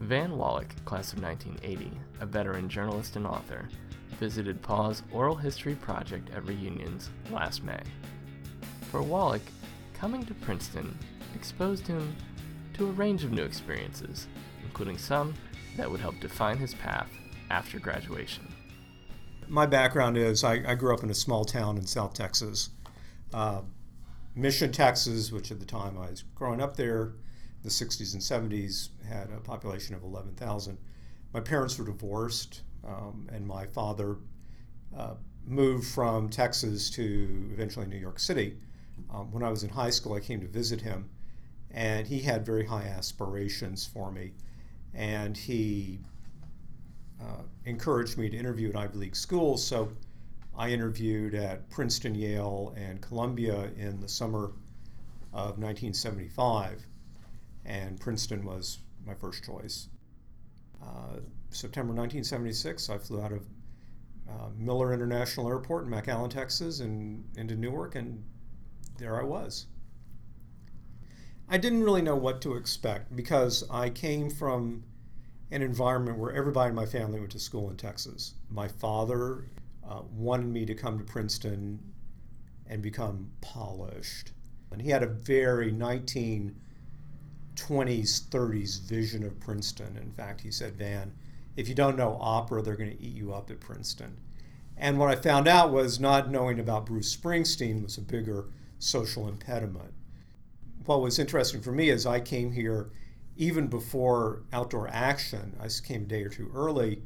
Van Wallach, class of 1980, a veteran journalist and author, visited PAW's Oral History Project at reunions last May. For Wallach, coming to Princeton exposed him to a range of new experiences, including some that would help define his path after graduation. My background is I, I grew up in a small town in South Texas, uh, Mission, Texas, which at the time I was growing up there, the 60s and 70s, had a population of 11,000. My parents were divorced, um, and my father uh, moved from Texas to eventually New York City. Um, when I was in high school, I came to visit him, and he had very high aspirations for me. And he uh, encouraged me to interview at Ivy League schools. So I interviewed at Princeton, Yale, and Columbia in the summer of 1975, and Princeton was my first choice. Uh, September 1976, I flew out of uh, Miller International Airport in McAllen, Texas, and into Newark, and there I was. I didn't really know what to expect because I came from an environment where everybody in my family went to school in Texas. My father uh, wanted me to come to Princeton and become polished. And he had a very 1920s, 30s vision of Princeton. In fact, he said, Van, if you don't know opera, they're going to eat you up at Princeton. And what I found out was not knowing about Bruce Springsteen was a bigger social impediment. What was interesting for me is I came here even before outdoor action. I came a day or two early,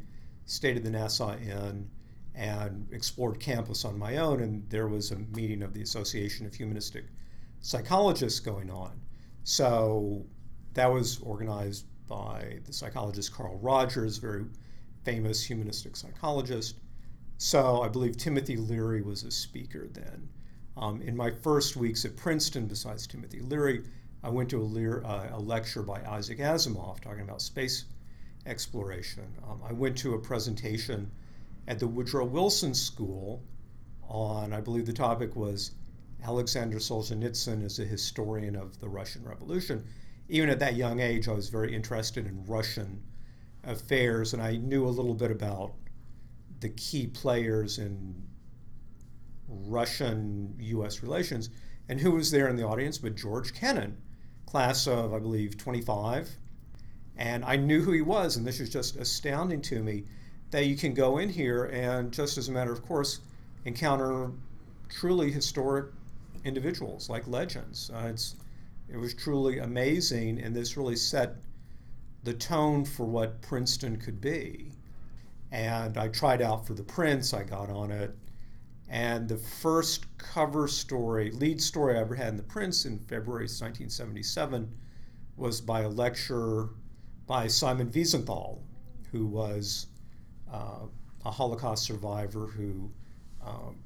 stayed at the Nassau Inn, and explored campus on my own. And there was a meeting of the Association of Humanistic Psychologists going on. So that was organized by the psychologist Carl Rogers, very famous humanistic psychologist. So I believe Timothy Leary was a speaker then. Um, in my first weeks at Princeton, besides Timothy Leary, I went to a, Lear, uh, a lecture by Isaac Asimov talking about space exploration. Um, I went to a presentation at the Woodrow Wilson School on, I believe the topic was Alexander Solzhenitsyn as a historian of the Russian Revolution. Even at that young age, I was very interested in Russian affairs, and I knew a little bit about the key players in Russian US relations. And who was there in the audience but George Kennan, class of, I believe, 25. And I knew who he was, and this was just astounding to me that you can go in here and, just as a matter of course, encounter truly historic individuals like legends. Uh, it's, it was truly amazing, and this really set the tone for what Princeton could be. And I tried out for the Prince, I got on it. And the first cover story, lead story I ever had in The Prince in February 1977 was by a lecture by Simon Wiesenthal, who was uh, a Holocaust survivor who um,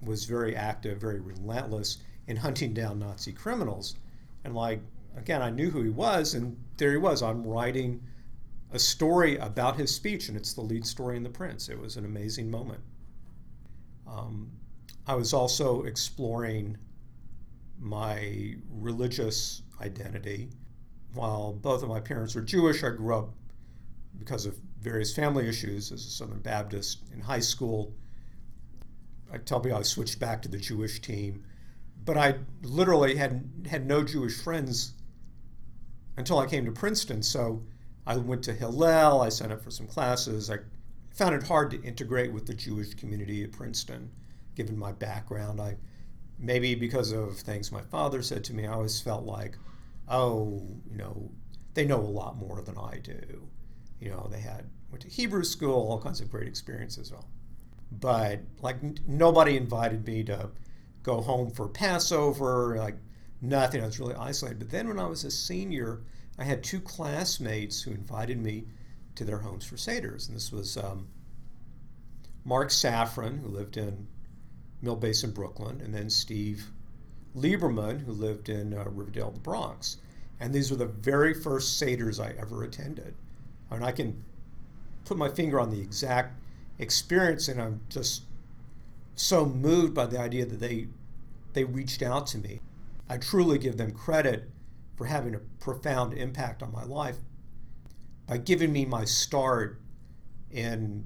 was very active, very relentless in hunting down Nazi criminals. And like, again, I knew who he was, and there he was. I'm writing a story about his speech, and it's the lead story in The Prince. It was an amazing moment. Um, I was also exploring my religious identity. While both of my parents were Jewish, I grew up because of various family issues as a Southern Baptist in high school. I tell people I switched back to the Jewish team, but I literally had had no Jewish friends until I came to Princeton. So I went to Hillel. I signed up for some classes. I found it hard to integrate with the Jewish community at Princeton, given my background. I maybe because of things my father said to me, I always felt like, oh, you know, they know a lot more than I do. You know, they had went to Hebrew school, all kinds of great experiences. Well, but like nobody invited me to go home for Passover, like nothing. I was really isolated. But then when I was a senior, I had two classmates who invited me to their homes for Seder's. And this was um, Mark Safran, who lived in Mill Basin, Brooklyn, and then Steve Lieberman, who lived in uh, Riverdale, the Bronx. And these were the very first Seder's I ever attended. I And I can put my finger on the exact experience, and I'm just so moved by the idea that they they reached out to me. I truly give them credit for having a profound impact on my life by giving me my start in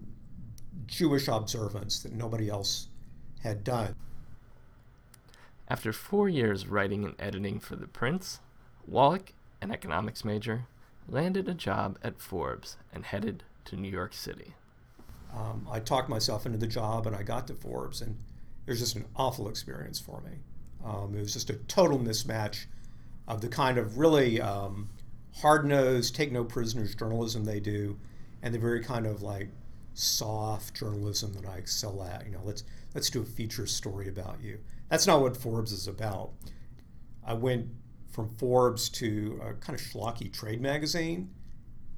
Jewish observance that nobody else had done. After four years writing and editing for The Prince, Wallach, an economics major, landed a job at Forbes and headed to New York City. Um, I talked myself into the job and I got to Forbes, and it was just an awful experience for me. Um, it was just a total mismatch of the kind of really um, hard nosed, take no prisoners journalism they do, and the very kind of like soft journalism that I excel at. You know, let's let's do a feature story about you. That's not what Forbes is about. I went from Forbes to a kind of schlocky trade magazine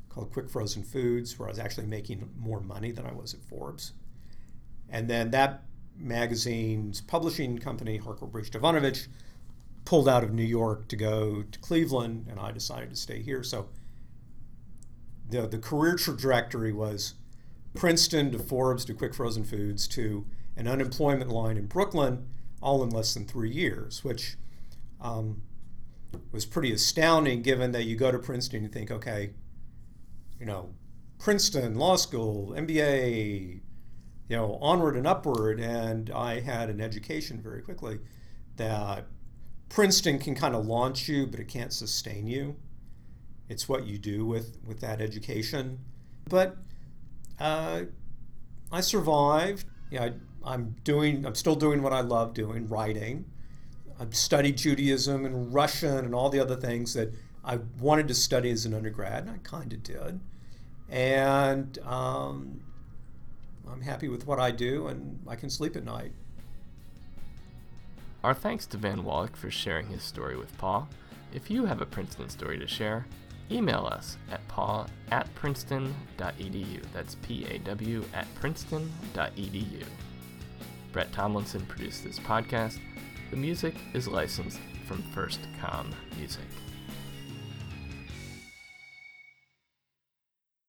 called Quick Frozen Foods, where I was actually making more money than I was at Forbes. And then that magazine's publishing company, Harcourt Brace Jovanovich, pulled out of New York to go to Cleveland, and I decided to stay here. So the, the career trajectory was Princeton to Forbes to Quick Frozen Foods to an unemployment line in Brooklyn, all in less than three years, which um, was pretty astounding given that you go to Princeton and you think, okay, you know, Princeton, law school, MBA, you know, onward and upward. And I had an education very quickly that Princeton can kind of launch you, but it can't sustain you. It's what you do with, with that education. But uh, I survived. Yeah, I, I'm doing. I'm still doing what I love doing, writing. I've studied Judaism and Russian and all the other things that I wanted to study as an undergrad, and I kind of did. And um, I'm happy with what I do, and I can sleep at night. Our thanks to Van Wallach for sharing his story with PAW. If you have a Princeton story to share, email us at paw at princeton.edu. That's P A W at princeton.edu. Brett Tomlinson produced this podcast. The music is licensed from First Com Music.